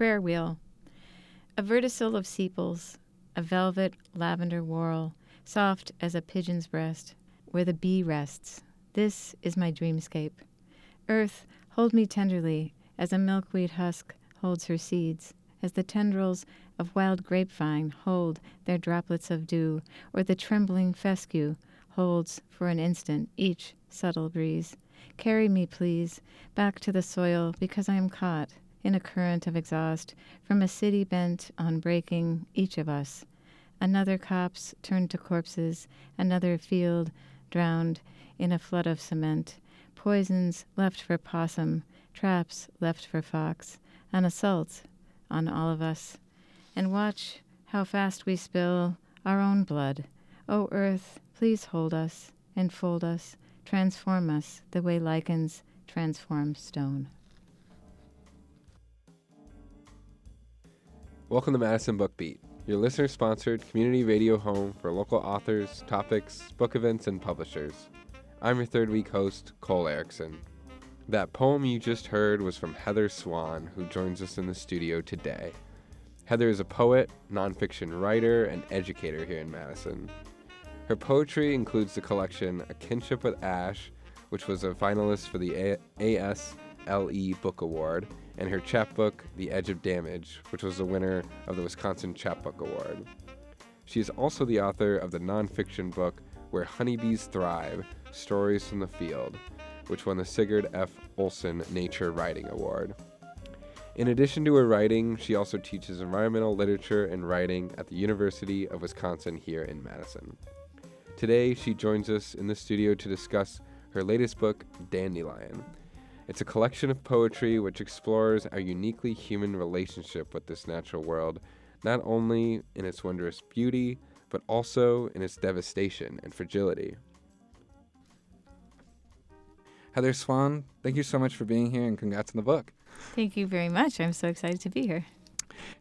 prayer wheel. A verticil of sepals, a velvet lavender whorl, soft as a pigeon's breast, where the bee rests. This is my dreamscape. Earth, hold me tenderly, as a milkweed husk holds her seeds, as the tendrils of wild grapevine hold their droplets of dew, or the trembling fescue holds for an instant each subtle breeze. Carry me, please, back to the soil, because I am caught in a current of exhaust from a city bent on breaking each of us. Another copse turned to corpses, another field drowned in a flood of cement, poisons left for possum, traps left for fox, an assault on all of us. And watch how fast we spill our own blood. O earth, please hold us, enfold us, transform us the way lichens transform stone. Welcome to Madison Book Beat, your listener sponsored community radio home for local authors, topics, book events, and publishers. I'm your third week host, Cole Erickson. That poem you just heard was from Heather Swan, who joins us in the studio today. Heather is a poet, nonfiction writer, and educator here in Madison. Her poetry includes the collection A Kinship with Ash, which was a finalist for the a- ASLE Book Award, and her chapbook, The Edge of Damage, which was the winner of the Wisconsin Chapbook Award. She is also the author of the nonfiction book Where Honeybees Thrive Stories from the Field, which won the Sigurd F. Olson Nature Writing Award. In addition to her writing, she also teaches environmental literature and writing at the University of Wisconsin here in Madison. Today, she joins us in the studio to discuss her latest book, Dandelion, it's a collection of poetry which explores our uniquely human relationship with this natural world, not only in its wondrous beauty, but also in its devastation and fragility. Heather Swan, thank you so much for being here and congrats on the book. Thank you very much. I'm so excited to be here.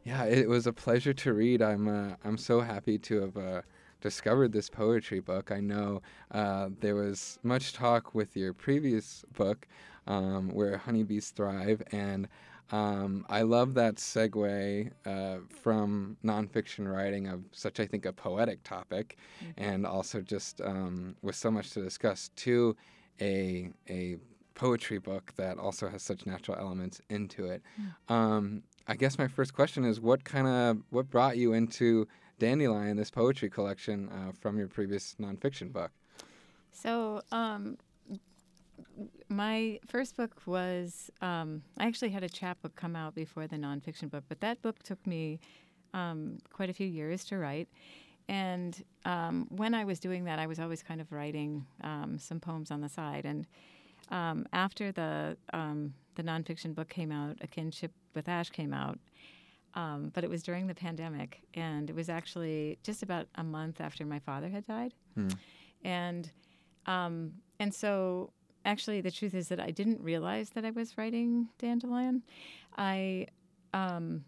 Yeah, it was a pleasure to read. I'm uh, I'm so happy to have uh, discovered this poetry book. I know uh, there was much talk with your previous book um, where honeybees thrive. And um, I love that segue uh, from nonfiction writing of such, I think, a poetic topic, mm-hmm. and also just um, with so much to discuss to a a poetry book that also has such natural elements into it. Mm. I guess my first question is, what kind of what brought you into Dandelion, this poetry collection uh, from your previous nonfiction book? So, um, my first book was um, I actually had a chapbook come out before the nonfiction book, but that book took me um, quite a few years to write. And um, when I was doing that, I was always kind of writing um, some poems on the side. And um, after the um, the nonfiction book came out, A Kinship with Ash came out, but it was during the pandemic, and it was actually just about a month after my father had died, hmm. and and so actually, the truth is that I didn't realize that I was writing Dandelion. I, um,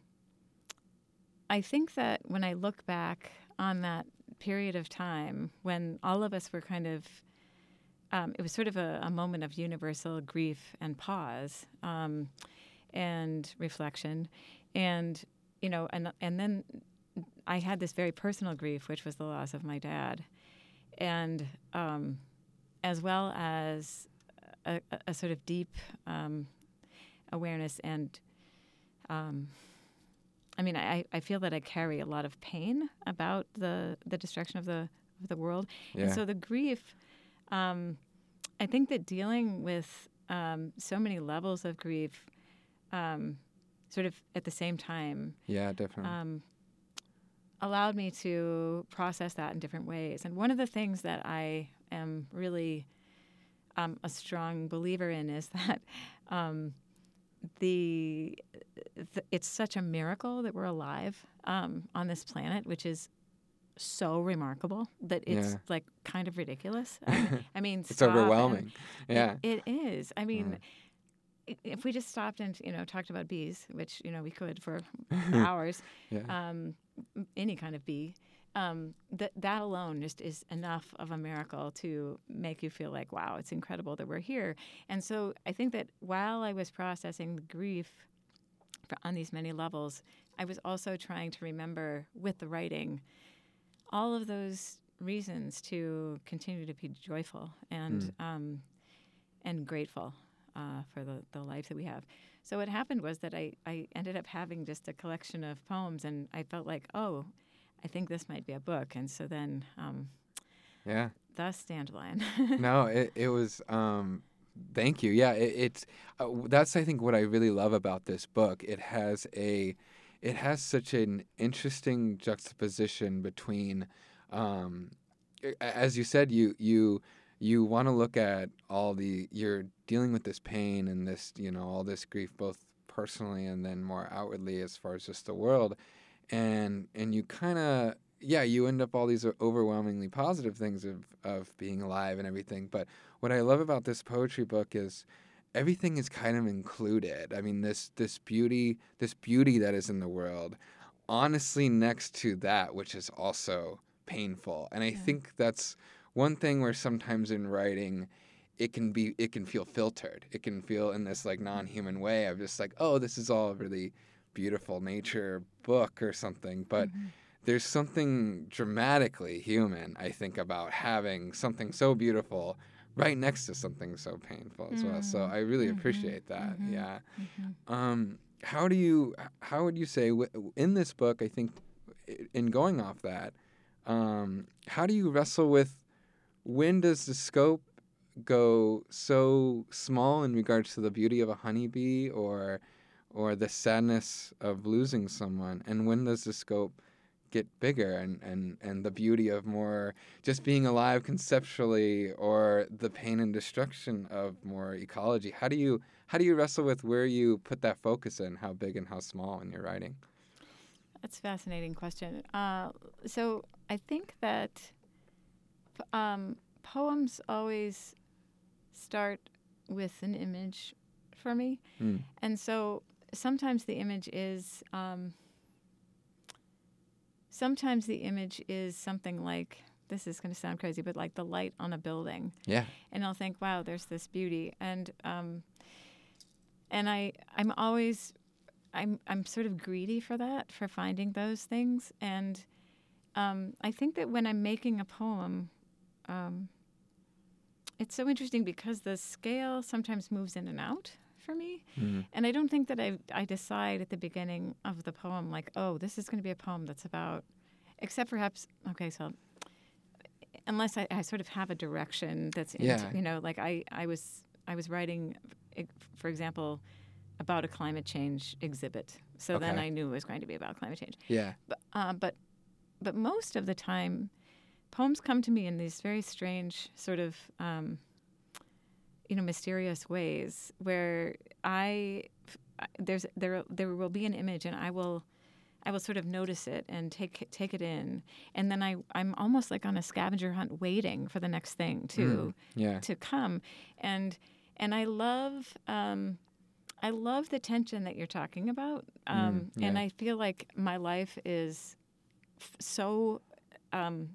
I think that when I look back on that period of time when all of us were kind of, um, it was sort of a, a, moment of universal grief and pause um, and reflection, and you know, and and then I had this very personal grief, which was the loss of my dad, and um, as well as a, a sort of deep um, awareness and um, I mean, I, I feel that I carry a lot of pain about the the destruction of the of the world, yeah. and so the grief. Um, I think that dealing with um, so many levels of grief, um, sort of at the same time, yeah, definitely, um, allowed me to process that in different ways. And one of the things that I am really um, a strong believer in is that um, the, the, it's such a miracle that we're alive um, on this planet, which is so remarkable that it's yeah. like kind of ridiculous. I mean, it's overwhelming. Yeah, it, it is. I mean. If we just stopped and you know talked about bees, which you know we could for hours, yeah. um, any kind of bee, um, that that alone just is enough of a miracle to make you feel like, wow, it's incredible that we're here. And so I think that while I was processing the grief for, on these many levels, I was also trying to remember with the writing all of those reasons to continue to be joyful and um, and grateful uh, for the, the life that we have. So what happened was that I, I ended up having just a collection of poems, and I felt like, oh, I think this might be a book. And so then, um, Yeah. thus Dandelion. no, it, it was. Um, thank you. Yeah, it, it's uh, that's I think what I really love about this book. It has a, it has such an interesting juxtaposition between, um, as you said, you you you want to look at all the you're dealing with this pain and this you know all this grief both personally and then more outwardly as far as just the world and and you kind of yeah you end up all these overwhelmingly positive things of of being alive and everything but what i love about this poetry book is everything is kind of included. I mean this this beauty this beauty that is in the world honestly next to that which is also painful. And i Yeah. think that's one thing where sometimes in writing it can be it can feel filtered. It can feel in this like non-human way of just like oh this is all really beautiful nature book or something but Mhm. there's something dramatically human i think about having something so beautiful right next to something so painful as well. So i really mhm, appreciate that mhm, yeah. Mhm. um how do you how would you say in this book i think in going off that um how do you wrestle with when does the scope go so small in regards to the beauty of a honeybee or or the sadness of losing someone and when does the scope get bigger and, and, and the beauty of more just being alive conceptually or the pain and destruction of more ecology how do you how do you wrestle with where you put that focus in how big and how small in your writing That's a fascinating question. Uh, so I think that um, poems always start with an image for me. Mm. And so sometimes the image is. Um, sometimes the image is something like this is going to sound crazy, but like the light on a building. Yeah. And I'll think, wow, there's this beauty, and um, and I I'm always I'm I'm sort of greedy for that for finding those things, and um, I think that when I'm making a poem, um, it's so interesting because the scale sometimes moves in and out for me, Mm. and I don't think that I I decide at the beginning of the poem like, oh, this is going to be a poem that's about, except perhaps okay, so unless I, I sort of have a direction that's into, Yeah. you know like I, I was I was writing for example about a climate change exhibit. So then I knew it was going to be about climate change. Yeah. But uh, but but most of the time poems come to me in these very strange sort of um, you know mysterious ways where I there's there there will be an image and I will I will sort of notice it and take take it in, and then I I'm almost like on a scavenger hunt, waiting for the next thing to yeah to come, and and I love um, I love the tension that you're talking about, um, and yeah. I feel like my life is f- so. Um,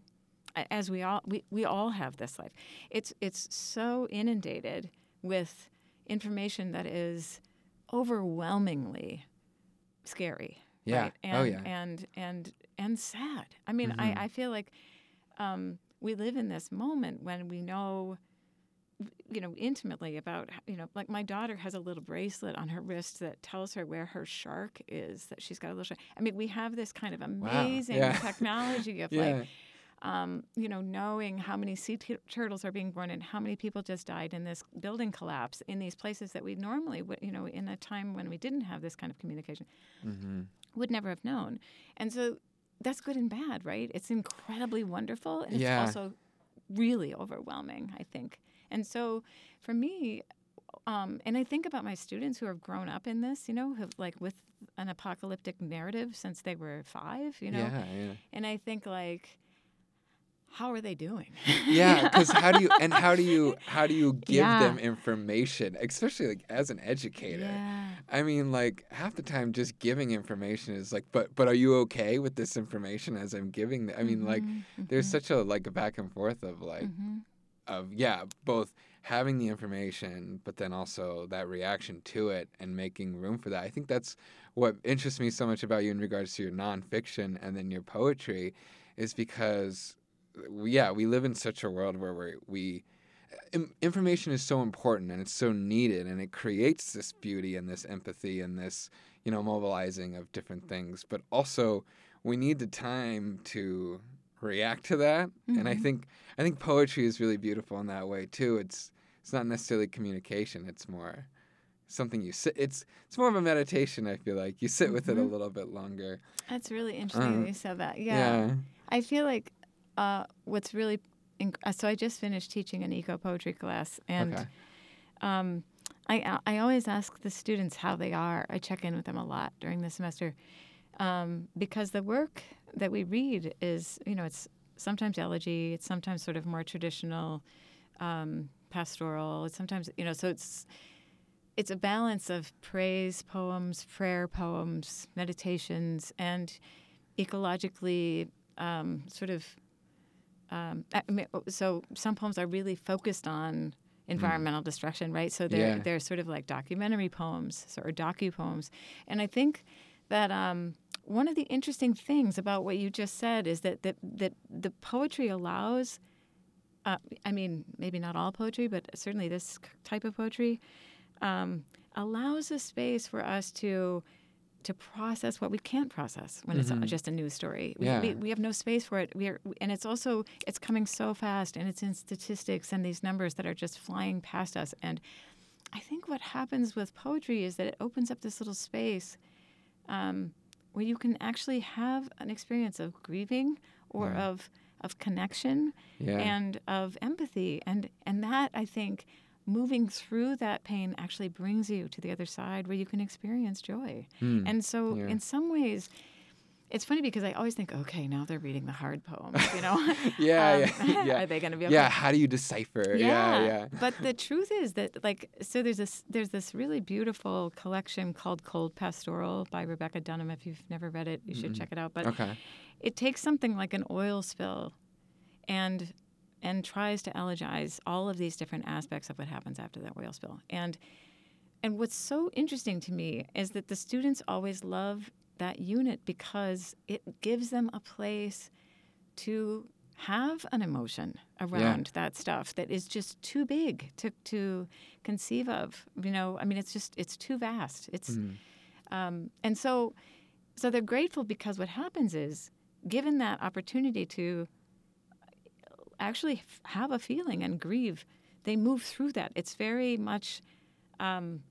as we all we, we all have this life, it's it's so inundated with information that is overwhelmingly scary Yeah. right? Oh, And, yeah. And and and sad. I mean, Mhm. I, I feel like um, we live in this moment when we know, you know, intimately about you know, like my daughter has a little bracelet on her wrist that tells her where her shark is. That she's got a little shark. I mean, we have this kind of amazing Yeah. technology of yeah like um, you know, knowing how many sea t- turtles are being born and how many people just died in this building collapse in these places that we normally would, you know, in a time when we didn't have this kind of communication, mm-hmm. would never have known. And so that's good and bad, right? It's incredibly wonderful and Yeah. it's also really overwhelming, I think. And so for me, um, and I think about my students who have grown up in this, you know, have like with an apocalyptic narrative since they were five, you know, yeah yeah and I think like, how are they doing? yeah because how do you and how do you how do you give Yeah. them information especially like as an educator Yeah. i mean like half the time just giving information is like but but are you okay with this information as i'm giving the, i mean like Mhm, there's mhm, such a like a back and forth of like mhm. of yeah both having the information but then also that reaction to it and making room for that i think that's what interests me so much about you in regards to your nonfiction and then your poetry is because yeah we live in such a world where we we information is so important and it's so needed and it creates this beauty and this empathy and this you know mobilizing of different things but also we need the time to react to that mm-hmm. and i mm-hmm. think i think poetry is really beautiful in that way too it's it's not necessarily communication it's more something you sit it's it's more of a meditation i feel like you sit with mm-hmm. it a mm-hmm. little bit longer that's really interesting um, you said that yeah. yeah i feel like uh, what's really inc- uh, so i just finished teaching an eco poetry class and okay. um, I, I always ask the students how they are i check in with them a lot during the semester um, because the work that we read is you know it's sometimes elegy it's sometimes sort of more traditional um, pastoral it's sometimes you know so it's it's a balance of praise poems, prayer poems, meditations, and ecologically um, sort of. Um, I mean, so some poems are really focused on environmental mm. destruction, right? So they're yeah. they're sort of like documentary poems or docu poems, and I think that um, one of the interesting things about what you just said is that that that the poetry allows. Uh, I mean, maybe not all poetry, but certainly this type of poetry um, allows a space for us to to process what we can't process when mm-hmm. it's just a news story. We, yeah. we, we, have no space for it. We are, and it's also it's coming so fast, and it's in statistics and these numbers that are just flying past us. And I think what happens with poetry is that it opens up this little space um, where you can actually have an experience of grieving or yeah. of of connection yeah. and of empathy, and and that I think moving through that pain actually brings you to the other side where you can experience joy. Mm, and so, yeah. in some ways, it's funny because I always think, okay, now they're reading the hard poems, you know? yeah, um, yeah, yeah. Are they going to be okay? Yeah, how do you decipher? Yeah, yeah. yeah. but the truth is that, like, so there's this there's this really beautiful collection called Cold Pastoral by Rebecca Dunham. If you've never read it, you should mm-hmm. check it out. But okay. it takes something like an oil spill and and tries to elegize all of these different aspects of what happens after that oil spill. And and what's so interesting to me is that the students always love that unit because it gives them a place to have an emotion around yeah. that stuff that is just too big to, to conceive of. You know, I mean, it's just it's too vast. It's mm. um, and so so they're grateful because what happens is given that opportunity to actually have a feeling and grieve, they move through that. It's very much um,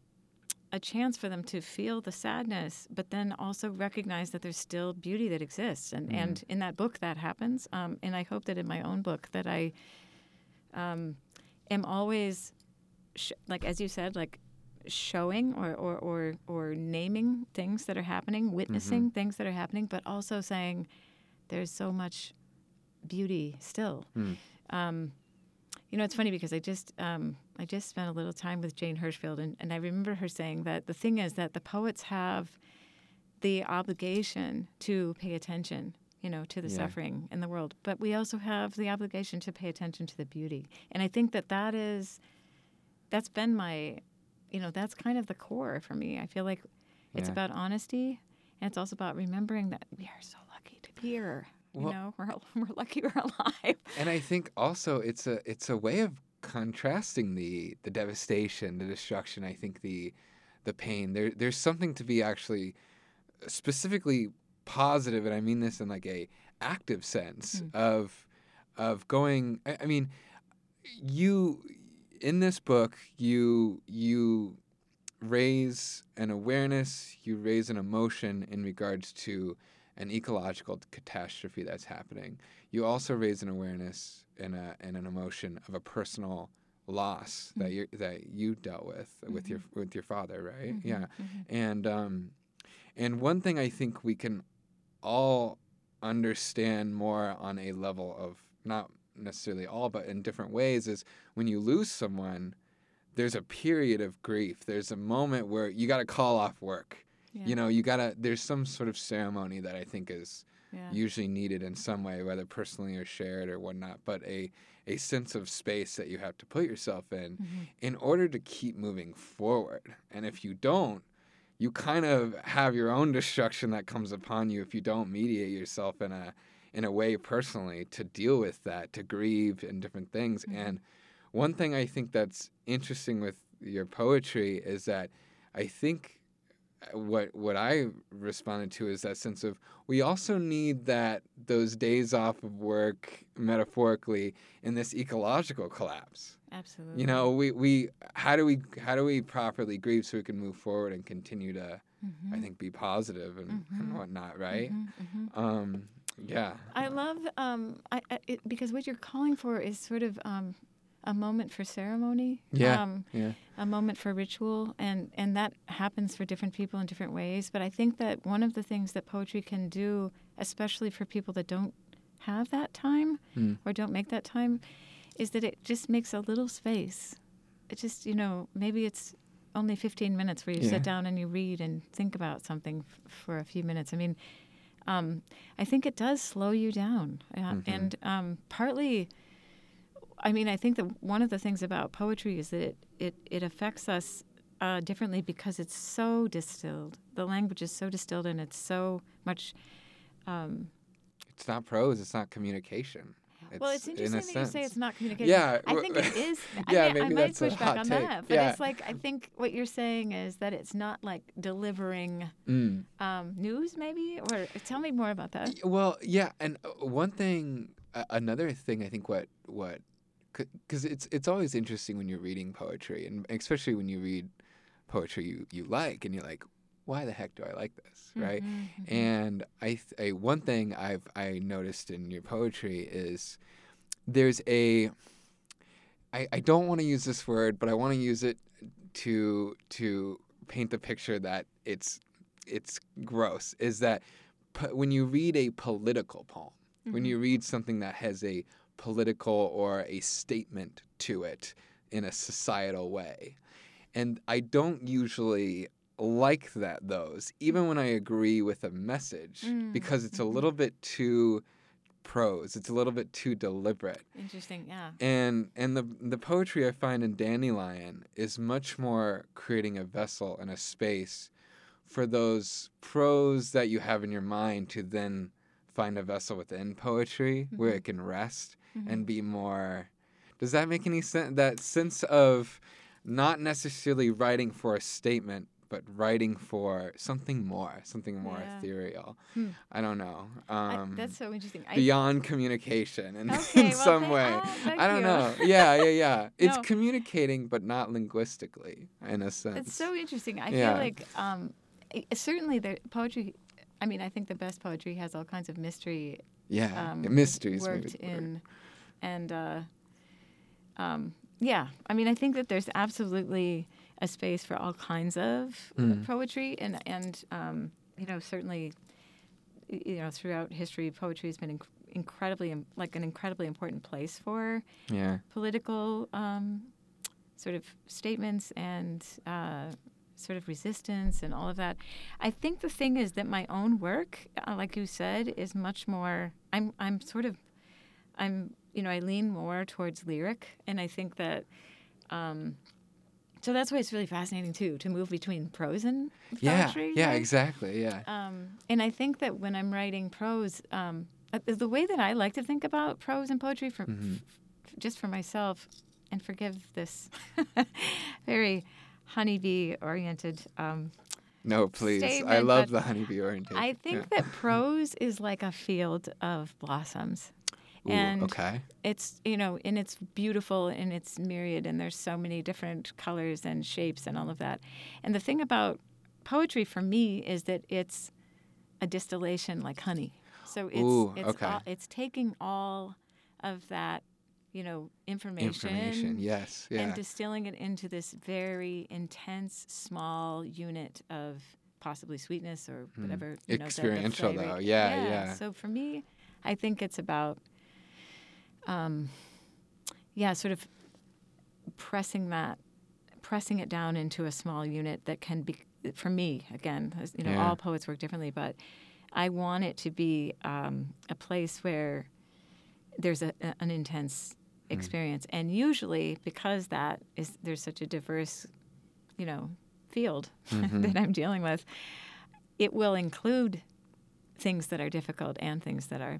a chance for them to feel the sadness, but then also recognize that there's still beauty that exists. And mm. and in that book, that happens. Um, and I hope that in my own book that I um, am always, sh- like as you said, like showing or, or, or, or naming things that are happening, witnessing mm-hmm. things that are happening, but also saying there's so much beauty still. Mm. Um, you know, it's funny because I just um, I just spent a little time with Jane Hirshfield, and, and I remember her saying that the thing is that the poets have the obligation to pay attention, you know, to the yeah. suffering in the world, but we also have the obligation to pay attention to the beauty. And I think that that is that's been my, you know, that's kind of the core for me. I feel like it's yeah. about honesty, and it's also about remembering that we are so lucky to be here. Well, you know, we're we're lucky we're alive. And I think also it's a it's a way of contrasting the the devastation, the destruction. I think the the pain. There there's something to be actually specifically positive, and I mean this in like a active sense mm. of of going. I, I mean, you in this book you you raise an awareness, you raise an emotion in regards to an ecological catastrophe that's happening. You also raise an awareness and, a, and an emotion of a personal loss mm-hmm. that you that you dealt with mm-hmm. with your mm-hmm. with your father, right? Mm-hmm. Yeah, mm-hmm. and um, and one thing I think we can all understand more on a level of not necessarily all, but in different ways is when you lose someone, there's a period of grief. There's a moment where you got to call off work yeah. You know, you gotta. There's some sort of ceremony that I think is yeah. usually needed in some way, whether personally or shared or whatnot. But a a sense of space that you have to put yourself in mm-hmm. in order to keep moving forward. And if you don't, you kind of have your own destruction that comes upon you if you don't mediate yourself in a in a way personally to deal with that, to grieve and different things. Mhm. And one thing I think that's interesting with your poetry is that I think what what I responded to is that sense of we also need that those days off of work metaphorically in this ecological collapse. Absolutely. You know, we, we how do we how do we properly grieve so we can move forward and continue to I Mhm. think be positive and, and Mhm. whatnot, right? Mhm, mhm. Um, yeah. I love um, I, I, it, because what you're calling for is sort of um, a moment for ceremony. Yeah. Um, Yeah. a moment for ritual and and that happens for different people in different ways but i think that one of the things that poetry can do especially for people that don't have that time Mm. or don't make that time is that it just makes a little space it just you know maybe it's only 15 minutes where you Yeah. sit down and you read and think about something f- for a few minutes i mean um, i think it does slow you down uh, Mhm. and um, partly I mean, I think that one of the things about poetry is that it it, it affects us uh, differently because it's so distilled. The language is so distilled, and it's so much. Um, It's not prose, it's not communication. well, it's in a interesting that you say it's not communication. Yeah, I think it is. I yeah, mean, I maybe might that's a push back hot on take. that, but Yeah. it's like I think what you're saying is that it's not like delivering Mm. um, news, maybe. Or tell me more about that. Well, yeah, and uh, one thing, uh, another thing, I think what what, because it's it's always interesting when you're reading poetry, and especially when you read poetry you you like, and you're like, why the heck do I like this, right? Mhm, mhm. And I, I one thing I've I noticed in your poetry is there's a I, I don't want to use this word, but I want to use it to to paint the picture that it's it's gross. Is that po- when you read a political poem, when Mhm. you read something that has a political or a statement to it in a societal way, and I don't usually like that those even when I agree with a message Mm, because it's a mhm. little bit too prose. It's a little bit too deliberate. Interesting. Yeah. And and the the poetry I find in Dandelion is much more creating a vessel and a space for those prose that you have in your mind to then find a vessel within poetry where Mhm. it can rest Mhm. and be more does that make any sense that sense of not necessarily writing for a statement but writing for something more something more Yeah. ethereal Hmm. i don't know I- um that's so interesting. I, beyond communication in, Okay, in well, some way. oh, I don't you. know. Yeah, yeah, yeah. It's No. communicating, but not linguistically, in a sense. It's so interesting. I Yeah. feel like um, i- certainly the poetry. I mean, I think the best poetry has all kinds of mystery yeah, um, mysteries. worked word. And uh, um, yeah. I mean, I think that there's absolutely a space for all kinds of Mm. poetry, and and um, you know certainly, you know throughout history, poetry has been inc- incredibly im- like an incredibly important place for Yeah. political um, sort of statements and uh, sort of resistance and all of that. I think the thing is that my own work, uh, like you said, is much more. I'm I'm sort of, I'm you know I lean more towards lyric, and I think that. Um, so that's why it's really fascinating too to move between prose and Yeah. poetry. Yeah. right? Exactly. Yeah. Um, and I think that when I'm writing prose, um, uh, the way that I like to think about prose and poetry, for, Mhm. f- just for myself, and forgive this very honeybee-oriented. Um, No, please. I love the honeybee orientation. I think yeah. that prose is like a field of blossoms. Ooh, and okay. It's you know, and it's beautiful and it's myriad, and there's so many different colors and shapes and all of that. And the thing about poetry for me is that it's a distillation like honey. So it's Ooh, it's okay. all, it's taking all of that, you know, information, Information. Yes. Yeah. and distilling it into this very intense small unit of possibly sweetness or Hmm. whatever. You know, the- the Experiential, flavor. though. Yeah, yeah. So for me, I think it's about, um, yeah, sort of pressing that, pressing it down into a small unit that can be, for me, again, you know, Yeah. all poets work differently, but I want it to be um, a place where there's a, a- an intense Hmm. experience, and usually because that is there's such a diverse, you know, field Mhm. that I'm dealing with, it will include things that are difficult and things that are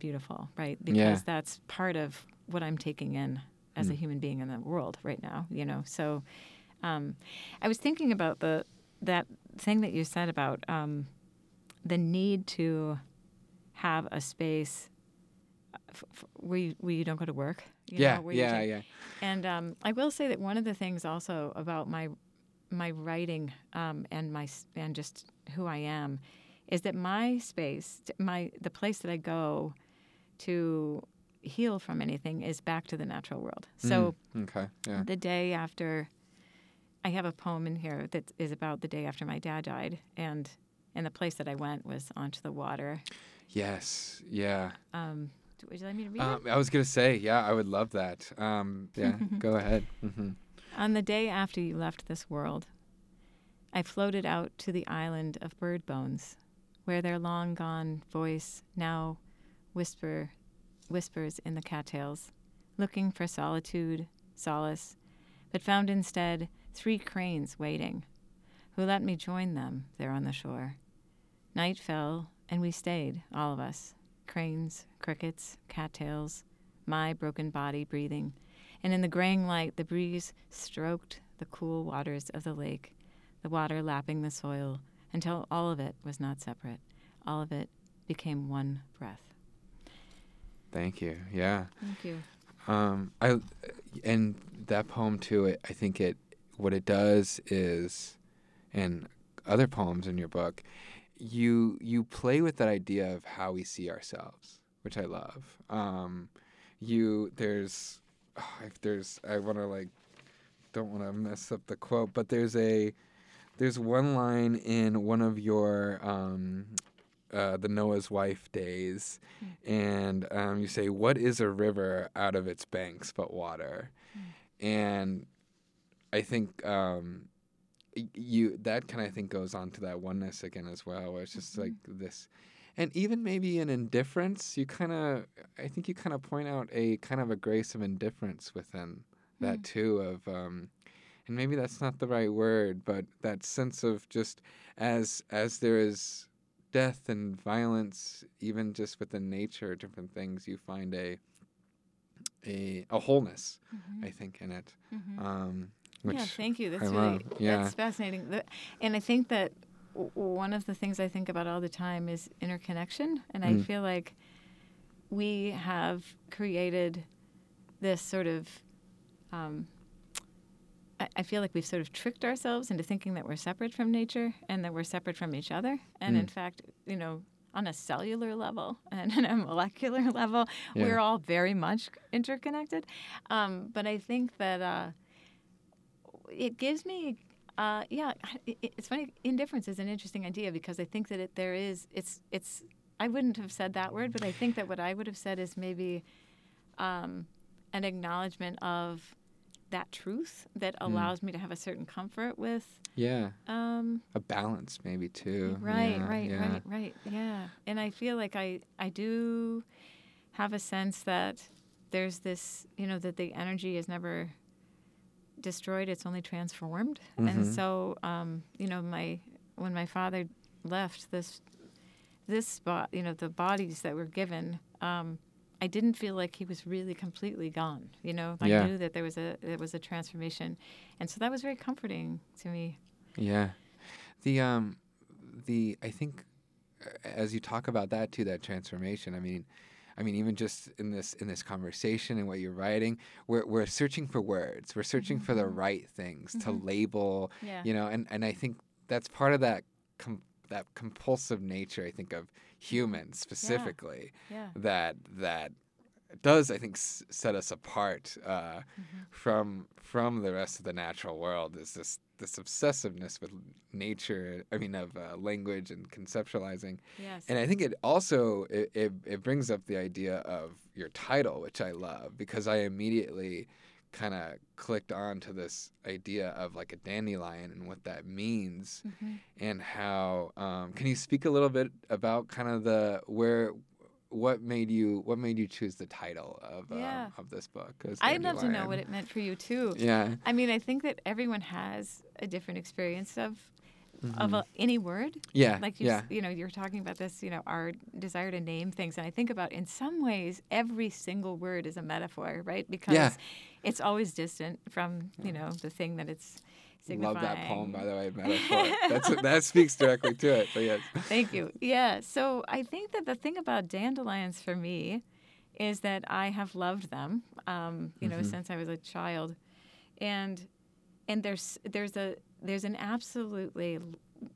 beautiful, right? Because Yeah. that's part of what I'm taking in as a Mm. human being in the world right now, you know. So um, I was thinking about the that thing that you said about um, the need to have a space uh, f- f- where you, where you don't go to work. You yeah, know, where yeah, yeah. and um, I will say that one of the things also about my my writing um, and my and just who I am is that my space, my the place that I go to heal from anything is back to the natural world. So Mm, okay, yeah. the day after, I have a poem in here that is about the day after my dad died, and and the place that I went was onto the water. Yes, yeah. Um, would you like me to read Um, it? I was gonna say, yeah, I would love that. Um, yeah, go ahead. Mm-hmm. On the day after you left this world, I floated out to the island of bird bones, where their long gone voice now whisper whispers in the cattails, looking for solitude, solace, but found instead three cranes waiting, who let me join them there on the shore. Night fell, and we stayed, all of us cranes, crickets, cattails, my broken body breathing and in the graying light the breeze stroked the cool waters of the lake, the water lapping the soil until all of it was not separate. All of it became one breath. Thank you. Yeah. Thank you. Um, I and that poem too. It, I think it what it does is, and other poems in your book, you you play with that idea of how we see ourselves, which I love. Um, you there's if there's I want to like don't want to mess up the quote, but there's a there's one line in one of your um, uh, the Noah's wife days, and um, you say, "What is a river out of its banks but water?" And I think um, you that kind of think goes on to that oneness again as well, where it's just like this, and even maybe an indifference. You kind of, I think you kind of point out a kind of a grace of indifference within that too of. Um, and maybe that's not the right word, but that sense of just as as there is death and violence, even just within nature, different things, you find a a a wholeness, I think, in it. Um, which yeah, thank you. That's I really love. Yeah. that's fascinating. And I think that w- one of the things I think about all the time is interconnection, and I Mm. feel like we have created this sort of. Um, I- feel like we've sort of tricked ourselves into thinking that we're separate from nature and that we're separate from each other. And in Mm. fact, you know, on a cellular level and on a molecular level, Yeah. we're all very much interconnected. Um, but I think that uh, it gives me, uh, yeah, it, it's funny. Indifference is an interesting idea because I think that it, there is, it's, it's. I wouldn't have said that word, but I think that what I would have said is maybe um, an acknowledgement of that truth that allows me to have a certain comfort with. yeah, Um, a balance maybe too. right, Yeah, right, yeah. right, right. Yeah, and I feel like I I do have a sense that there's this, you know, that the energy is never destroyed; it's only transformed. And Mhm. so, um, you know, my when my father left this this spot, you know, the bodies that were given. Um, I didn't feel like he was really completely gone. You know, I Yeah. knew that there was a there was a transformation, and so that was very comforting to me. Yeah, the um, the I think uh, as you talk about that too, that transformation. I mean, I mean, even just in this in this conversation and what you're writing, we're we're searching for words. We're searching for the right things to label. Yeah. You know, and and I think that's part of that com- that compulsive nature. I think of humans specifically Yeah. that that does I think s- set us apart uh, from from the rest of the natural world is this this obsessiveness with nature I mean of uh, language and conceptualizing Yes. and I think it also it, it, it brings up the idea of your title which I love because I immediately kind of clicked on to this idea of like a dandelion and what that means Mhm. and how um, can you speak a little bit about kind of the where what made you what made you choose the title of uh, Yeah. of this book? I'd love to know what it meant for you too. Yeah. I mean, I think that everyone has a different experience of of Mhm. a, any word. Yeah. Like you, yeah. you know, you're talking about this, you know, our desire to name things, and I think about in some ways every single word is a metaphor, right? Because it's always distant from you know the thing that it's signifying. Love that poem, by the way. Metaphor. That's that speaks directly to it. But yes. Thank you. Yeah. So I think that the thing about dandelions for me is that I have loved them, um, you know, Mhm. since I was a child, and and there's there's a there's an absolutely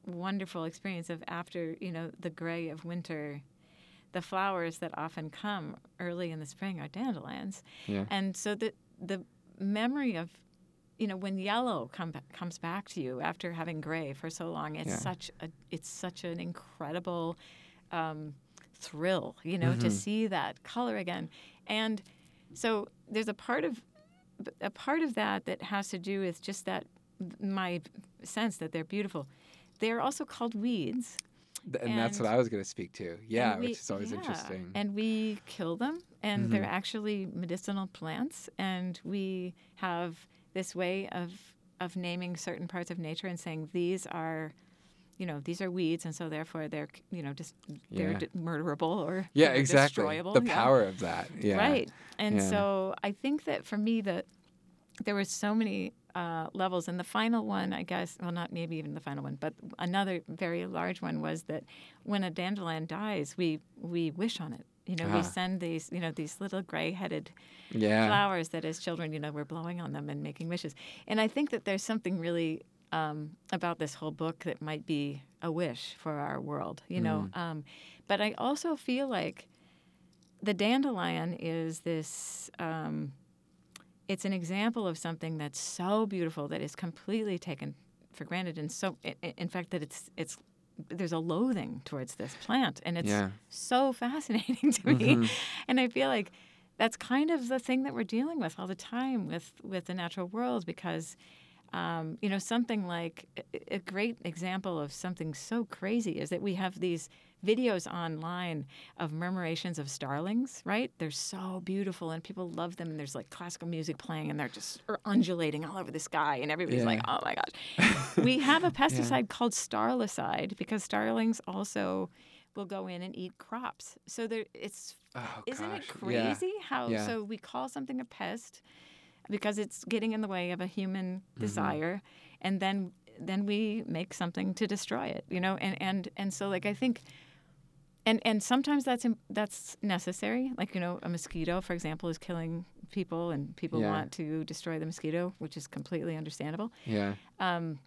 wonderful experience of after you know the gray of winter. The flowers that often come early in the spring are dandelions, Yeah. and so the the memory of you know when yellow come, comes back to you after having gray for so long it's Yeah. such a it's such an incredible um, thrill you know to Mhm. see that color again and so there's a part of a part of that that has to do with just that my sense that they're beautiful they're also called weeds Th- And, that's what I was going to speak to. Yeah, and we- which is always yeah, interesting. And we kill them, and they're Mhm. actually medicinal plants. And we have this way of of naming certain parts of nature and saying these are, you know, these are weeds, and so therefore they're, you know, just they're Yeah. d- murderable or yeah, you know, exactly. destroyable. The yeah. power of that. Yeah. Right. And Yeah. so I think that for me, that there were so many uh, levels. And the final one, I guess, well, not maybe even the final one, but another very large one was that when a dandelion dies, we we wish on it. You know, Ah. we send these, you know, these little gray-headed Yeah. flowers that as children, you know, we're blowing on them and making wishes. And I think that there's something really um, about this whole book that might be a wish for our world, you know. Um, but I also feel like the dandelion is this. Um, it's an example of something that's so beautiful that is completely taken for granted, and so, in fact, that it's it's there's a loathing towards this plant, and it's Yeah. so fascinating to me. Mhm. And I feel like that's kind of the thing that we're dealing with all the time with with the natural world because um, you know something like a great example of something so crazy is that we have these videos online of murmurations of starlings right they're so beautiful and people love them and there's like classical music playing and they're just er, undulating all over the sky and everybody's like oh my gosh we have a pesticide called starlicide because starlings also will go in and eat crops so there it's Oh, isn't it gosh. Yeah. crazy how Yeah. so we call something a pest because it's getting in the way of a human Mm-hmm. desire and then then we make something to destroy it you know and and and so like i think and and sometimes that's that's necessary like you know a mosquito for example is killing people and people Yeah. want to destroy the mosquito which is completely understandable Yeah. um,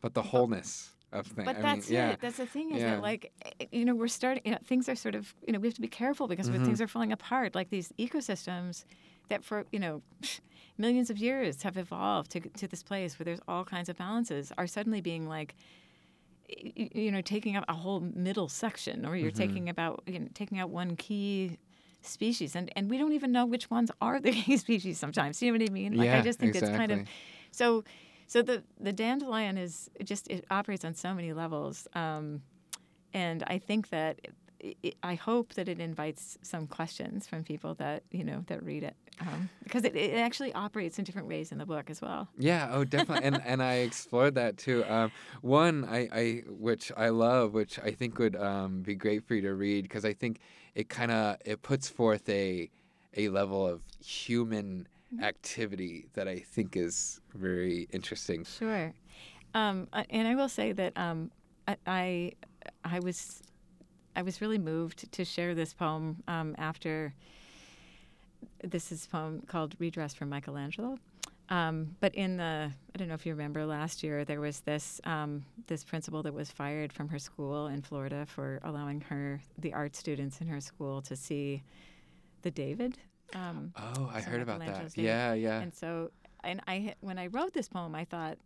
But the wholeness of things. But I that's mean, yeah. it. That's the thing is Yeah. that like eh, you know we're starting. You know, things are sort of you know we have to be careful because when Mhm. things are falling apart, like these ecosystems that for you know millions of years have evolved to to this place where there's all kinds of balances are suddenly being like you know taking up a whole middle section or you're Mhm. taking about you know, taking out one key species and and we don't even know which ones are the key species sometimes you know what i mean? Like yeah, i just think it's kind of so, so the the dandelion is it just it operates on so many levels, um, and I think that it, I hope that it invites some questions from people that you know that read it um, because it, it actually operates in different ways in the book as well. Yeah, oh, definitely, and and I explored that too. Um, one, I, I which I love, which I think would um, be great for you to read because I think it kind of it puts forth a a level of human Mm-hmm. activity that I think is very interesting. Sure, um, and I will say that um, I, I I was I was really moved to share this poem um, after this is a poem called Redress from Michelangelo. Um, but in the, I don't know if you remember last year, there was this um, this principal that was fired from her school in Florida for allowing her the art students in her school to see the David. Um, Oh, I So heard about that. David. Yeah, yeah. and so, and I when I wrote this poem, I thought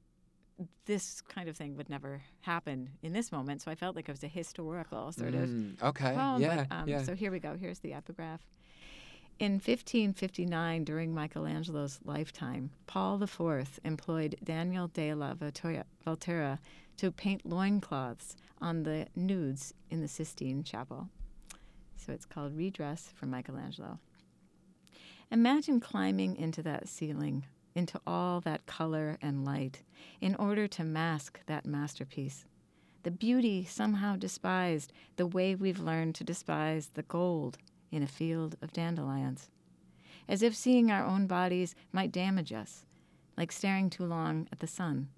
this kind of thing would never happen in this moment. So I felt like it was a historical sort of Mm, okay. poem. yeah, but, um, yeah. So here we go. Here's the epigraph. In 1559, during Michelangelo's lifetime, Paul IV employed Daniel della Volterra- Volterra to paint loincloths on the nudes in the Sistine Chapel. So it's called Redress for Michelangelo. Imagine climbing into that ceiling, into all that color and light, in order to mask that masterpiece. The beauty somehow despised, the way we've learned to despise the gold in a field of dandelions. As if seeing our own bodies might damage us, like staring too long at the sun.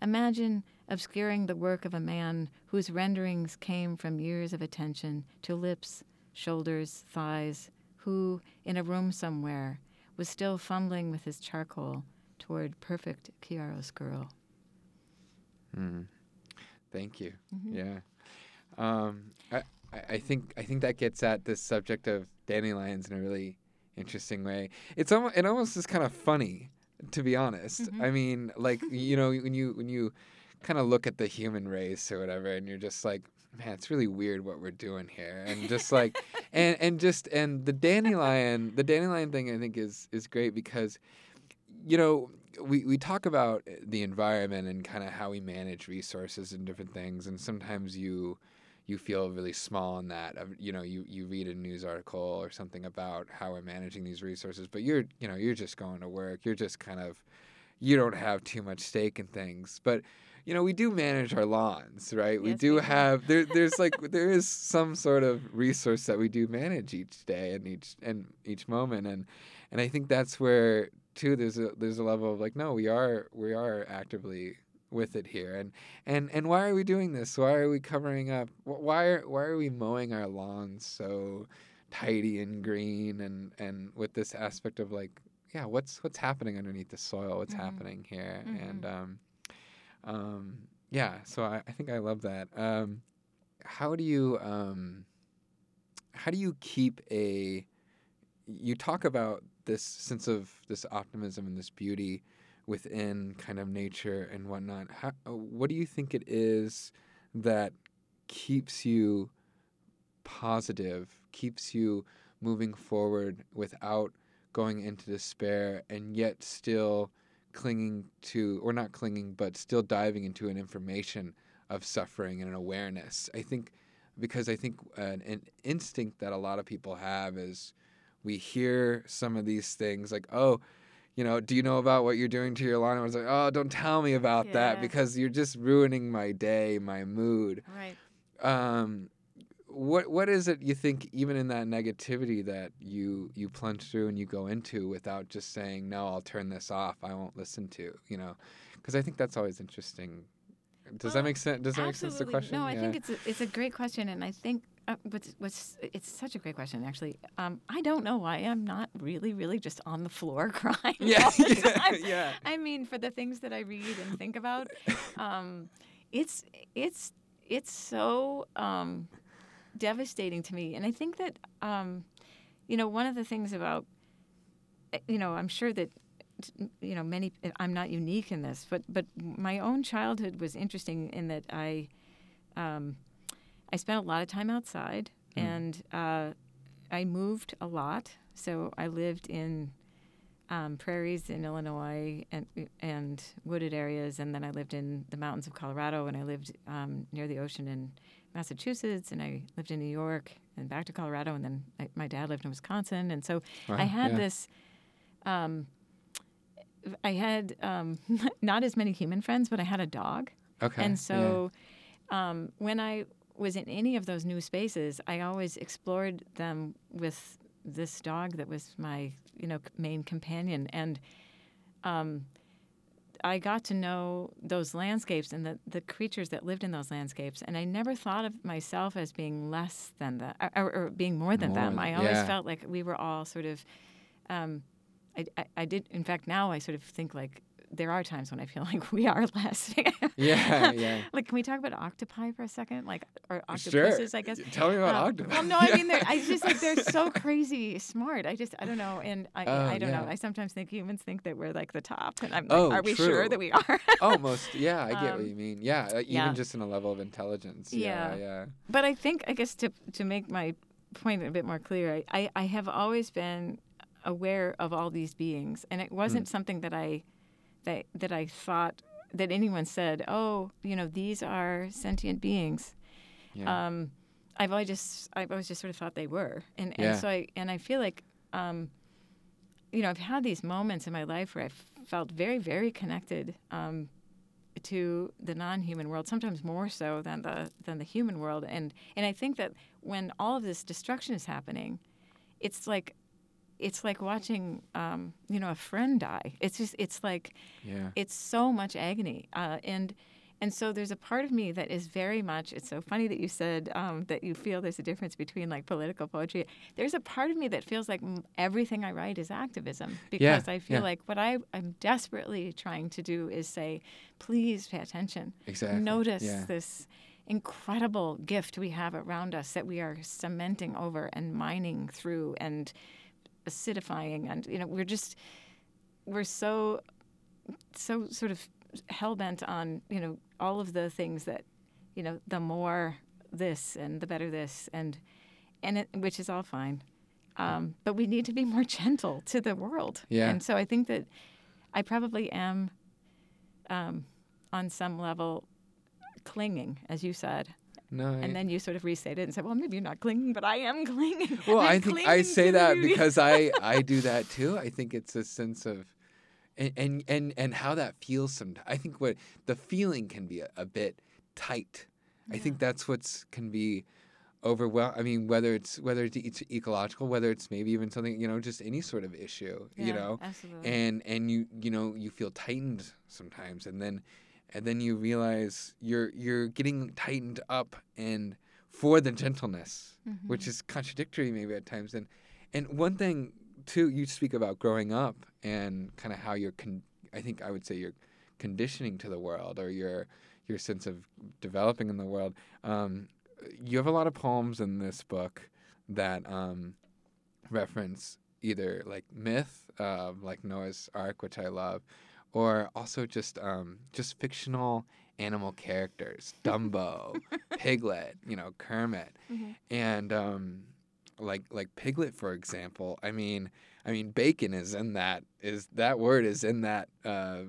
Imagine obscuring the work of a man whose renderings came from years of attention to lips, shoulders, thighs, who, in a room somewhere, was still fumbling with his charcoal toward perfect chiaroscuro. Mm. Thank you. Mhm. Yeah. Um, I, I I think I think that gets at this subject of dandelions in a really interesting way. It's almost it almost is kind of funny, to be honest. Mhm. I mean, like you know, when you when you kind of look at the human race or whatever, and you're just like, man, it's really weird what we're doing here, and just like, and and just and the dandelion, the dandelion thing, I think is is great because, you know, we we talk about the environment and kind of how we manage resources and different things, and sometimes you you feel really small in that. You know, you you read a news article or something about how we're managing these resources, but you're you know you're just going to work. You're just kind of you don't have too much stake in things, but you know we do manage our lawns, right? we do we do. have there. There's like there is some sort of resource that we do manage each day and each and each moment, and and I think that's where too there's a there's a level of like no we are we are actively with it here and and and why are we doing this? Why are we covering up? Why are why are we mowing our lawns so tidy and green and and with this aspect of like yeah what's what's happening underneath the soil? What's Mhm. happening here? And Mhm. um um yeah so I, I think i love that. Um how do you um how do you keep a you talk about this sense of this optimism and this beauty within kind of nature and whatnot. How, uh, what do you think it is that keeps you positive, keeps you moving forward without going into despair, and yet still clinging to, or not clinging, but still diving into an information of suffering and an awareness? I think because I think an, an instinct that a lot of people have is we hear some of these things like, oh, you know, do you know about what you're doing to your lawn? I was like, oh, don't tell me about that because you're just ruining my day, my mood. Right. Um, what what is it you think even in that negativity that you you plunge through and you go into without just saying no, I'll turn this off, I won't listen to, you know? Because I think that's always interesting. Does that make sense? Does that make sense? The question? No, I think it's a, it's a great question, and I think uh, what's, what's it's such a great question. Actually, um, I don't know why I'm not really, really just on the floor crying yeah, yeah, yeah. I mean, for the things that I read and think about, um, it's it's it's so um, devastating to me, and I think that um, you know one of the things about eh, you know I'm sure that you know many I'm not unique in this, but but my own childhood was interesting in that I um, I spent a lot of time outside Mm. and uh, I moved a lot. So I lived in um, prairies in Illinois and and wooded areas, and then I lived in the mountains of Colorado, and I lived um, near the ocean in Massachusetts, and I lived in New York, and back to Colorado, and then I, my dad lived in Wisconsin, and so I had yeah. this. Um, I had um, not as many human friends, but I had a dog. Okay. And yeah. so um, when I was in any of those new spaces, I always explored them with this dog that was my, you know, main companion. And um, I got to know those landscapes and the, the creatures that lived in those landscapes. And I never thought of myself as being less than that or, or being more than More them. I always yeah. felt like we were all sort of. Um, I, I, I did, in fact, now I sort of think like there are times when I feel like we are less. Yeah, yeah. Like, can we talk about octopi for a second? Like, or Sure. octopuses, I guess. Tell me about Um, octopus. Well, no, I mean, they're, I just like they're so crazy smart. I just, I don't know, and I, Oh, I don't know. I sometimes think humans think that we're like the top, and I'm like, Oh, are we true. sure that we are? Almost. Yeah, I get what Um, you mean. Yeah, uh, even yeah. just in a level of intelligence. Yeah, Yeah. yeah. but I think, I guess, to to make my point a bit more clear, I, I, I have always been aware of all these beings, and it wasn't Hmm. something that I that that I thought that anyone said, oh, you know, these are sentient beings. Yeah. Um, I've always just I've always just sort of thought they were, and Yeah. and so I and I feel like, um, you know, I've had these moments in my life where I felt very very connected um, to the non-human world, sometimes more so than the than the human world, and and I think that when all of this destruction is happening, it's like. It's like watching, um, you know, a friend die. It's just, it's like, Yeah. it's so much agony uh, and and so there's a part of me that is very much it's so funny that you said um, that you feel there's a difference between like political poetry there's a part of me that feels like everything i write is activism because i feel yeah. like what I, i'm desperately trying to do is say please pay attention Exactly. notice Yeah. this incredible gift we have around us that we are cementing over and mining through and acidifying and you know we're just we're so so sort of hell bent on you know all of the things that you know the more this and the better this and and it, which is all fine um, but we need to be more gentle to the world Yeah. and so i think that i probably am um, on some level clinging as you said No. I- and then you sort of restate it and say, well maybe you're not clinging but i am clinging well, I'm think I say that you. because I I do that too. I think it's a sense of, and and and, and how that feels. Sometimes I think what the feeling can be a, a bit tight. I think that's what's can be overwhelm. I mean, whether it's whether it's, it's ecological, whether it's maybe even something you know, just any sort of issue. you know, absolutely and and you you know you feel tightened sometimes and then and then you realize you're you're getting tightened up and for the gentleness which is contradictory maybe at times. And and one thing too you speak about growing up and kind of how you're con- i think i would say your conditioning to the world or your your sense of developing in the world. Um, you have a lot of poems in this book that um, reference either like myth, uh, like Noah's Ark, which I love, or also just um, just fictional animal characters, Dumbo, Piglet, you know, Kermit, Mhm. and um, like like Piglet, for example. I mean, I mean, bacon is in that is that word is in that. Uh,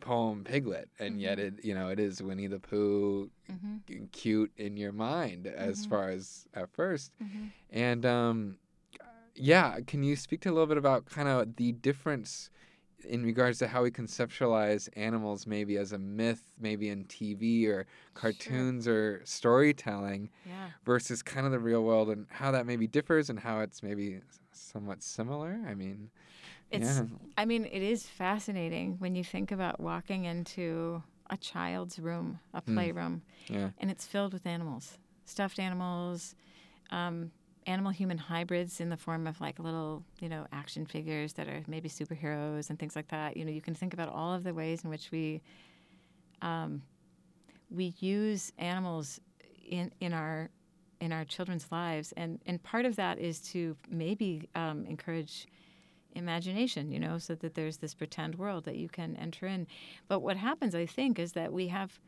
poem piglet and yet Mhm. it you know it is winnie the pooh hmm c- cute in your mind as Mhm. far as at first hmm and um, yeah, can you speak to a little bit about kind of the difference in regards to how we conceptualize animals, maybe as a myth, maybe in TV or cartoons or storytelling, yeah versus kind of the real world, and how that maybe differs and how it's maybe somewhat similar? I mean, It's, yeah, I mean, it is fascinating when you think about walking into a child's room, a Mm. playroom, yeah, and it's filled with animals, stuffed animals, um, animal human hybrids in the form of like little, you know, action figures that are maybe superheroes and things like that. You know, you can think about all of the ways in which we um, we use animals in in our in our children's lives, and and part of that is to maybe um, encourage imagination, you know, so that there's this pretend world that you can enter in. But what happens, I think, is that we have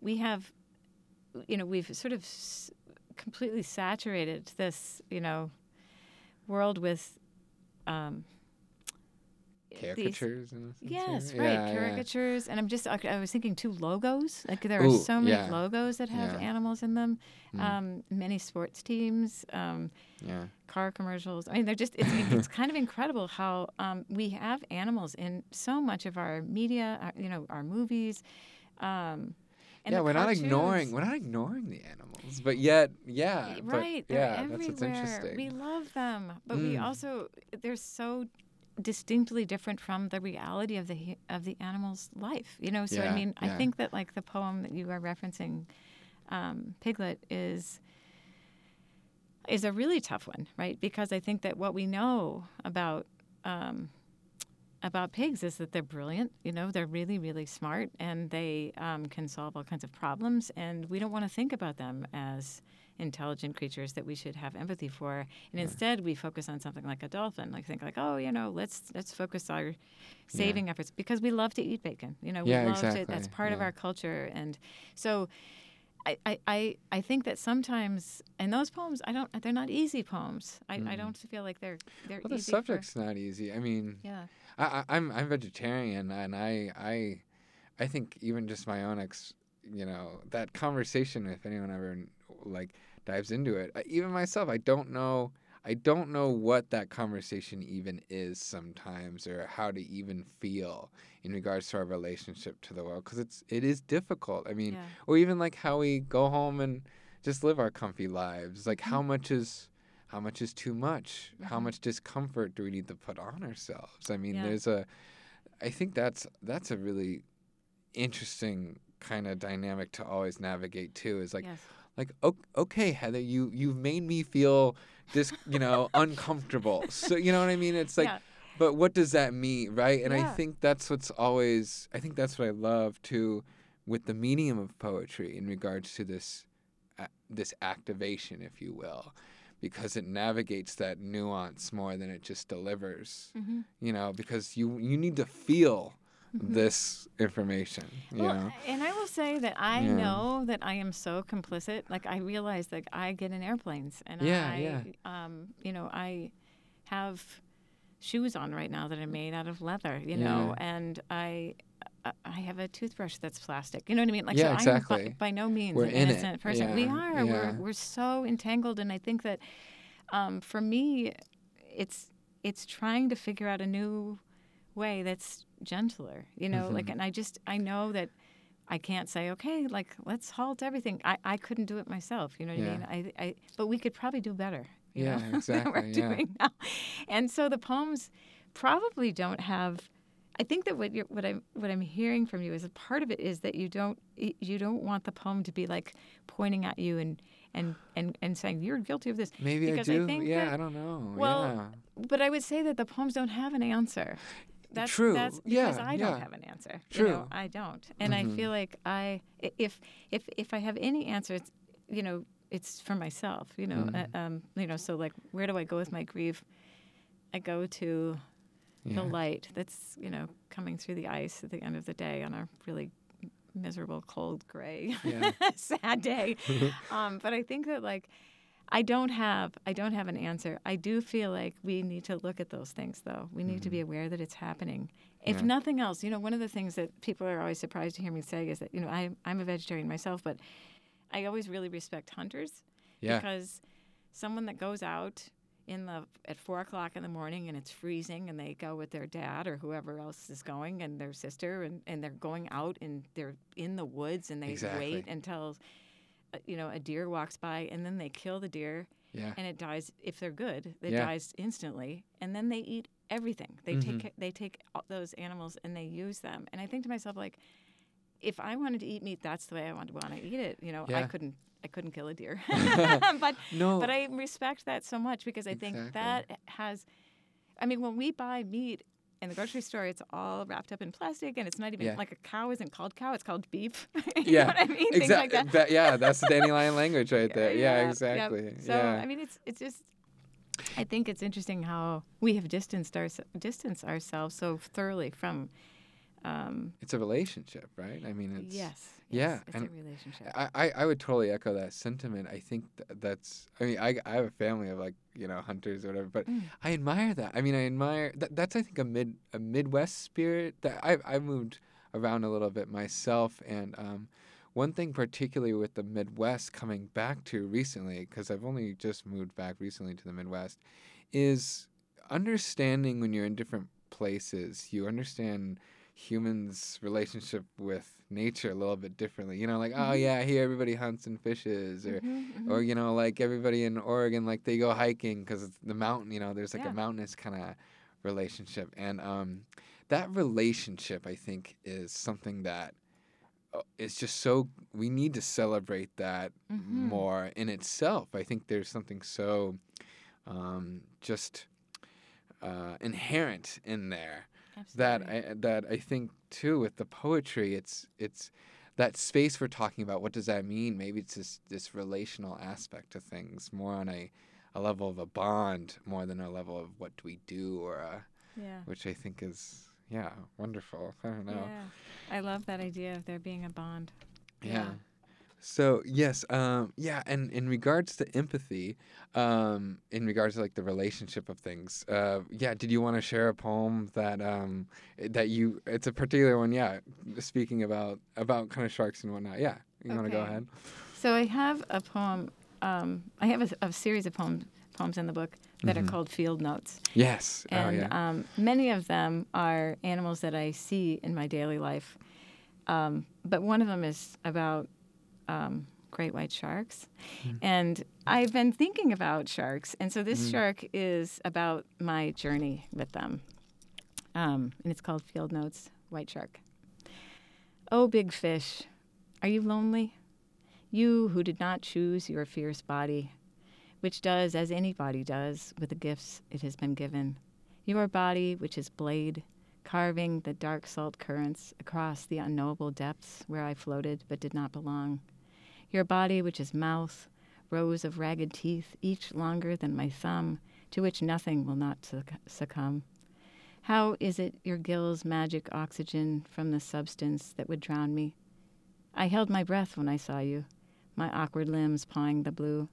we have you know we've sort of completely saturated this you know world with um, caricatures. sense, Yes, right. Yeah, yeah. Caricatures, and I'm just I I was thinking too logos. Like there are Ooh, so many yeah. logos that have Yeah. animals in them. Mm. Um, many sports teams, um, Yeah, car commercials. I mean, they're just it's it's kind of incredible how um, we have animals in so much of our media. Our, you know, our movies. Um, yeah, we're not ignoring we're not ignoring the animals, but yet, yeah, but right. They're yeah, that's what's everywhere. interesting. We love them, but we Mm. also they're so distinctly different from the reality of the of the animal's life. You know, so Yeah, I mean, I think that like the poem that you are referencing, um, Piglet, is is a really tough one, right? Because I think that what we know about um, about pigs is that they're brilliant. You know, they're really, really smart, and they um, can solve all kinds of problems. And we don't want to think about them as intelligent creatures that we should have empathy for. And instead, we focus on something like a dolphin. Like think like, oh, you know, let's let's focus our saving efforts because we love to eat bacon. You know, we Yeah, love to. That's exactly. part of our culture, and so. I, I, I, I think that sometimes and those poems I don't they're not easy poems. I, I Mm. don't feel like they're they're well, the easy for- subject's not easy. I mean, yeah. I, I, I'm I'm vegetarian, and I I I think even just my own ex, you know, that conversation if anyone ever like dives into it. Even myself, I don't know. I don't know what that conversation even is sometimes, or how to even feel in regards to our relationship to the world, because it's it is difficult. I mean, Yeah. or even like how we go home and just live our comfy lives. Like how Mhm. much is how much is too much? How Mhm. much discomfort do we need to put on ourselves? I mean, Yeah. there's a I think that's that's a really interesting kind of dynamic to always navigate too is like yes. Like okay heather you you've made me feel this you know uncomfortable so you know what i mean it's like yeah. but what does that mean right and i think that's what's always i think that's what i love too with the medium of poetry in regards to this this activation if you will because it navigates that nuance more than it just delivers hmm you know because you you need to feel. This information you Well, know and I will say that I Yeah. know that I am so complicit. Like I realize that I get in airplanes, and Yeah, I, yeah. um, you know, I have shoes on right now that are made out of leather, you know, and I. I- I have a toothbrush that's plastic. You know what I mean? Like, Yeah, so I'm exactly. by, by no means We're an in it. innocent person. we are. yeah. We're we're so entangled, and I think that um, for me, it's it's trying to figure out a new way that's gentler. You know, like, Mhm. and I just I know that I can't say okay, like let's halt everything. I, I couldn't do it myself. You know what Yeah. I mean? I, I but we could probably do better. You Yeah, know, than exactly, we're yeah. doing now. And so the poems probably don't have. I think that what you're, what I'm what I'm hearing from you is a part of it is that you don't you don't want the poem to be like pointing at you and and and, and saying you're guilty of this. maybe because i I do think yeah that- i don't know well, yeah But I would say that the poems don't have an answer. That's, True. That's Yeah, because I don't yeah. have an answer. You True. know, I don't, and I Mhm. feel like I, i- if if if I have any answer, it's you know, it's for myself. You know, Mhm. uh, um, you know. So like, where do I go with my grief? I go to yeah. the light that's you know coming through the ice at the end of the day on a really miserable, cold, gray, Yeah. sad day. um, but I think that like I don't have I don't have an answer. I do feel like we need to look at those things though. We need to be aware that it's happening. If Mm-hmm. Yeah. nothing else, you know, one of the things that people are always surprised to hear me say is that you know I I'm a vegetarian myself, but I always really respect hunters yeah because someone that goes out in the at four o'clock in the morning and it's freezing and they go with their dad or whoever else is going and their sister and, and they're going out and they're in the woods and they Exactly. wait until you know a deer walks by and then they kill the deer yeah. and it dies if they're good it Yeah. dies instantly and then they eat everything. They Mhm. take they take all those animals and they use them. And i think to myself like if i wanted to eat meat that's the way i want to want to eat it you know i couldn't i couldn't kill a deer. But no. but i respect that so much because i think that has i mean when we buy meat in the grocery store it's all wrapped up in plastic and it's not even Yeah. like a cow isn't called cow it's called beef you yeah know what i mean things like exactly that yeah that's the dandelion language right there yeah, yeah. exactly So yeah I mean, it's it's just. I think it's interesting how we have distanced our distanced ourselves so thoroughly from. Um, it's a relationship right i mean it's yes. yeah, yes, it's and a relationship. I, I, I would totally echo that sentiment. I think th- that's. I mean, I, I have a family of like you know hunters or whatever, but Mm. I admire that. I mean, I admire that. That's I think a mid a Midwest spirit that I I moved around a little bit myself, and um, one thing particularly with the Midwest coming back to recently, because I've only just moved back recently to the Midwest, is understanding when you're in different places. You understand humans' relationship with nature a little bit differently. You know, like oh Mhm. yeah, here everybody hunts and fishes, or Mhm, mhm. or you know like everybody in oregon like they go hiking because the mountain you know there's like Yeah. a mountainous kind of relationship and um that relationship i think is something that uh, just so we need to celebrate that Mhm. more in itself i think there's something so um just uh inherent in there that I that I think too with the poetry, it's it's that space we're talking about. What does that mean? Maybe it's this this relational aspect to things, more on a a level of a bond, more than a level of what do we do, or a, yeah. which I think is yeah wonderful. I don't know. Yeah. I love that idea of there being a bond. Yeah. Yeah. So yes, um, yeah, and in regards to empathy, um, in regards to like the relationship of things, uh, yeah, did you want to share a poem that um, that you? It's a particular one, yeah. Speaking about about kind of sharks and whatnot, yeah. You want to go ahead? So I have a poem um, I have a, a series of poems poems in the book that Mhm. are called field notes, Yes. and oh yeah. um, many of them are animals that I see in my daily life. Um, but one of them is about um, great white sharks, Mm. and I've been thinking about sharks, and so this Mm. shark is about my journey with them, um, and it's called Field Notes White Shark. Oh, big fish, are you lonely? You who did not choose your fierce body, which does as any body does with the gifts it has been given. Your body, which is blade, carving the dark salt currents across the unknowable depths where I floated but did not belong. Your body, which is mouth, rows of ragged teeth, each longer than my thumb, to which nothing will not succ- succumb. How is it your gills magic oxygen from the substance that would drown me? I held my breath when I saw you, my awkward limbs pawing the blue.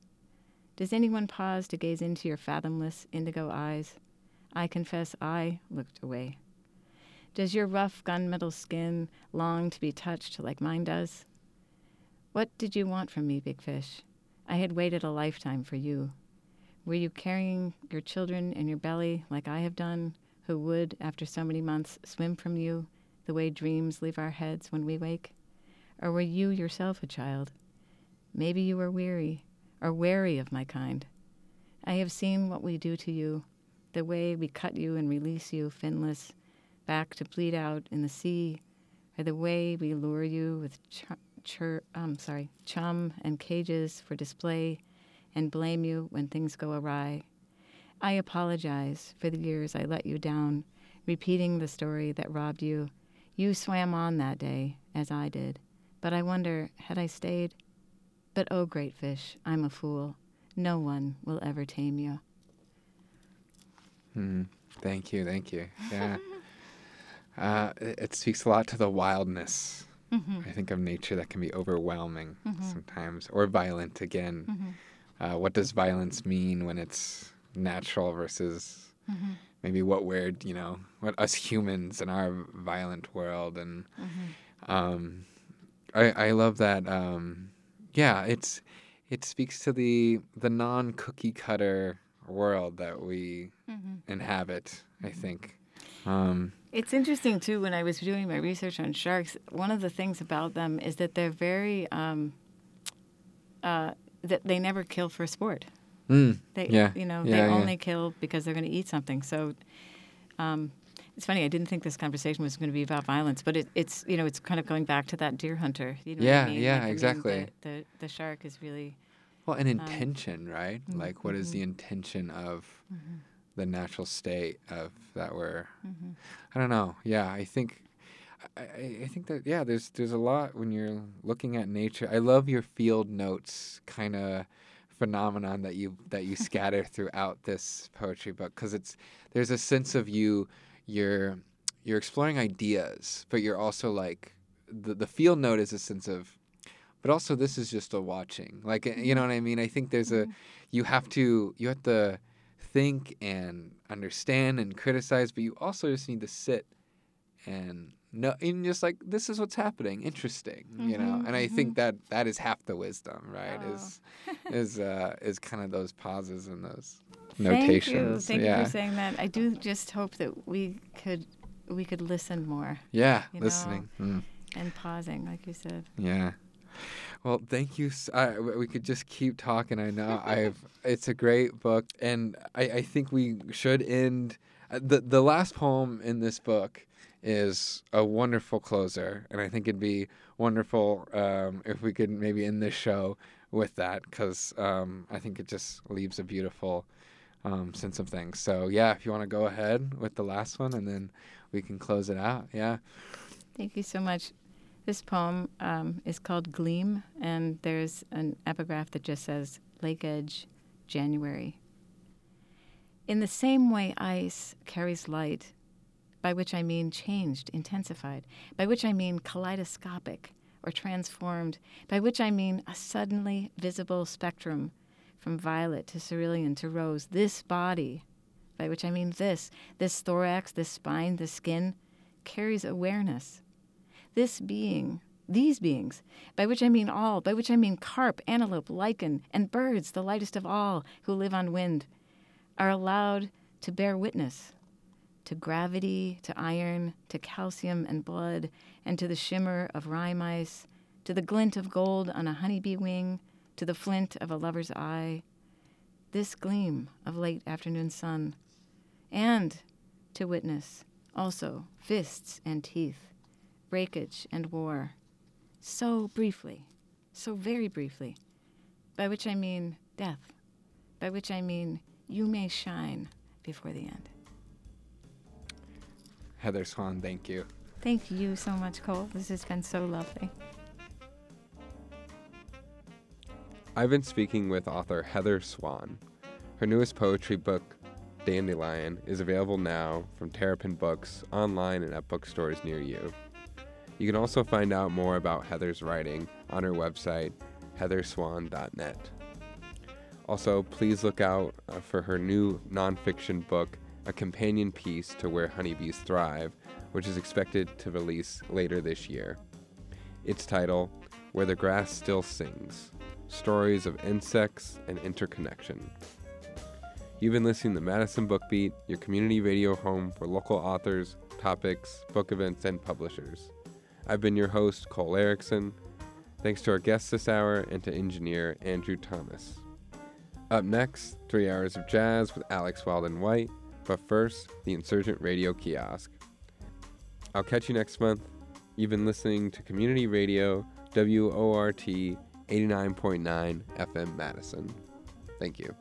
Does anyone pause to gaze into your fathomless indigo eyes? I confess I looked away. Does your rough gunmetal skin long to be touched like mine does? What did you want from me, Big Fish? I had waited a lifetime for you. Were you carrying your children in your belly like I have done, who would, after so many months, swim from you the way dreams leave our heads when we wake? Or were you yourself a child? Maybe you were weary or wary of my kind. I have seen what we do to you, the way we cut you and release you finless back to bleed out in the sea, or the way we lure you with ch- um, sorry, chum and cages for display and blame you when things go awry. I apologize for the years I let you down, repeating the story that robbed you. You swam on that day, as I did, but I wonder, had I stayed? But oh, great fish, I'm a fool. No one will ever tame you. Mm, thank you, thank you. Yeah. uh, it, it speaks a lot to the wildness, Mm-hmm. I think, of nature that can be overwhelming Mhm. sometimes, or violent again. Mm-hmm. Uh, what does violence mean when it's natural versus Mm-hmm. maybe what we're, you know, what us humans in our violent world? And Mm-hmm. um, I, I love that. Um, yeah, it's it speaks to the the non cookie cutter world that we Mm-hmm. inhabit. I think. Um, It's interesting too. When I was doing my research on sharks, one of the things about them is that they're very um, uh, that they never kill for sport. mm, They, Yeah, you know, yeah, they yeah. only kill because they're going to eat something. So, um, it's funny. I didn't think this conversation was going to be about violence, but it, it's you know, it's kind of going back to that deer hunter. You know Yeah, what I mean? yeah, Like, I mean, exactly. the, the the shark is really well, an intention, right? mm, Like, what is mhm. the intention of mm-hmm, the natural state of that we're? mm-hmm. I don't know. Yeah, I think. I, I think that yeah, there's there's a lot when you're looking at nature. I love your field notes kind of phenomenon that you that you scatter throughout this poetry book because it's there's a sense of you you're you're exploring ideas, but you're also like the the field note is a sense of but also this is just a watching. Like uh, you know what I mean? I think there's a you have to you have to think and understand and criticize, but you also just need to sit and no and just like this is what's happening interesting you know Mhm, and i think that that is half the wisdom right Oh. is is uh is kind of those pauses and those Thank you. notations Thank yeah you for saying that. I do just hope that we could we could listen more yeah know. listening Mm. and pausing, like you said. Yeah. Well, thank you. I, we could just keep talking. I know I've. It's a great book, and I, I think we should end. uh, the The last poem in this book is a wonderful closer, and I think it'd be wonderful um, if we could maybe end this show with that, because um, I think it just leaves a beautiful um, sense of things. So yeah, if you want to go ahead with the last one, and then we can close it out. Yeah. Thank you so much. This poem um, is called Gleam, and there's an epigraph that just says Lake Edge, January. In the same way ice carries light, by which I mean changed, intensified, by which I mean kaleidoscopic or transformed, by which I mean a suddenly visible spectrum from violet to cerulean to rose, this body, by which I mean this, this thorax, this spine, this skin, carries awareness. This being, these beings, by which I mean all, by which I mean carp, antelope, lichen, and birds, the lightest of all, who live on wind, are allowed to bear witness to gravity, to iron, to calcium and blood, and to the shimmer of rime ice, to the glint of gold on a honeybee wing, to the flint of a lover's eye, this gleam of late afternoon sun, and to witness also fists and teeth, breakage and war, so briefly, so very briefly, by which I mean death, by which I mean you may shine before the end. Heather Swan, thank you. Thank you so much, Cole. This has been so lovely. I've been speaking with author Heather Swan. Her newest poetry book, Dandelion, is available now from Terrapin Books online and at bookstores near you. You can also find out more about Heather's writing on her website, heatherswan.net. Also, please look out uh, for her new nonfiction book, a companion piece to Where Honeybees Thrive, which is expected to release later this year. Its title, Where the Grass Still Sings Stories of Insects and Interconnection. You've been listening to Madison Book Beat, your community radio home for local authors, topics, book events, and publishers. I've been your host, Cole Erickson. Thanks to our guests this hour and to engineer Andrew Thomas. Up next, three hours of jazz with Alex Walden White. But first, the Insurgent Radio Kiosk. I'll catch you next month. You've been listening to Community Radio, WORT 89.9 FM Madison. Thank you.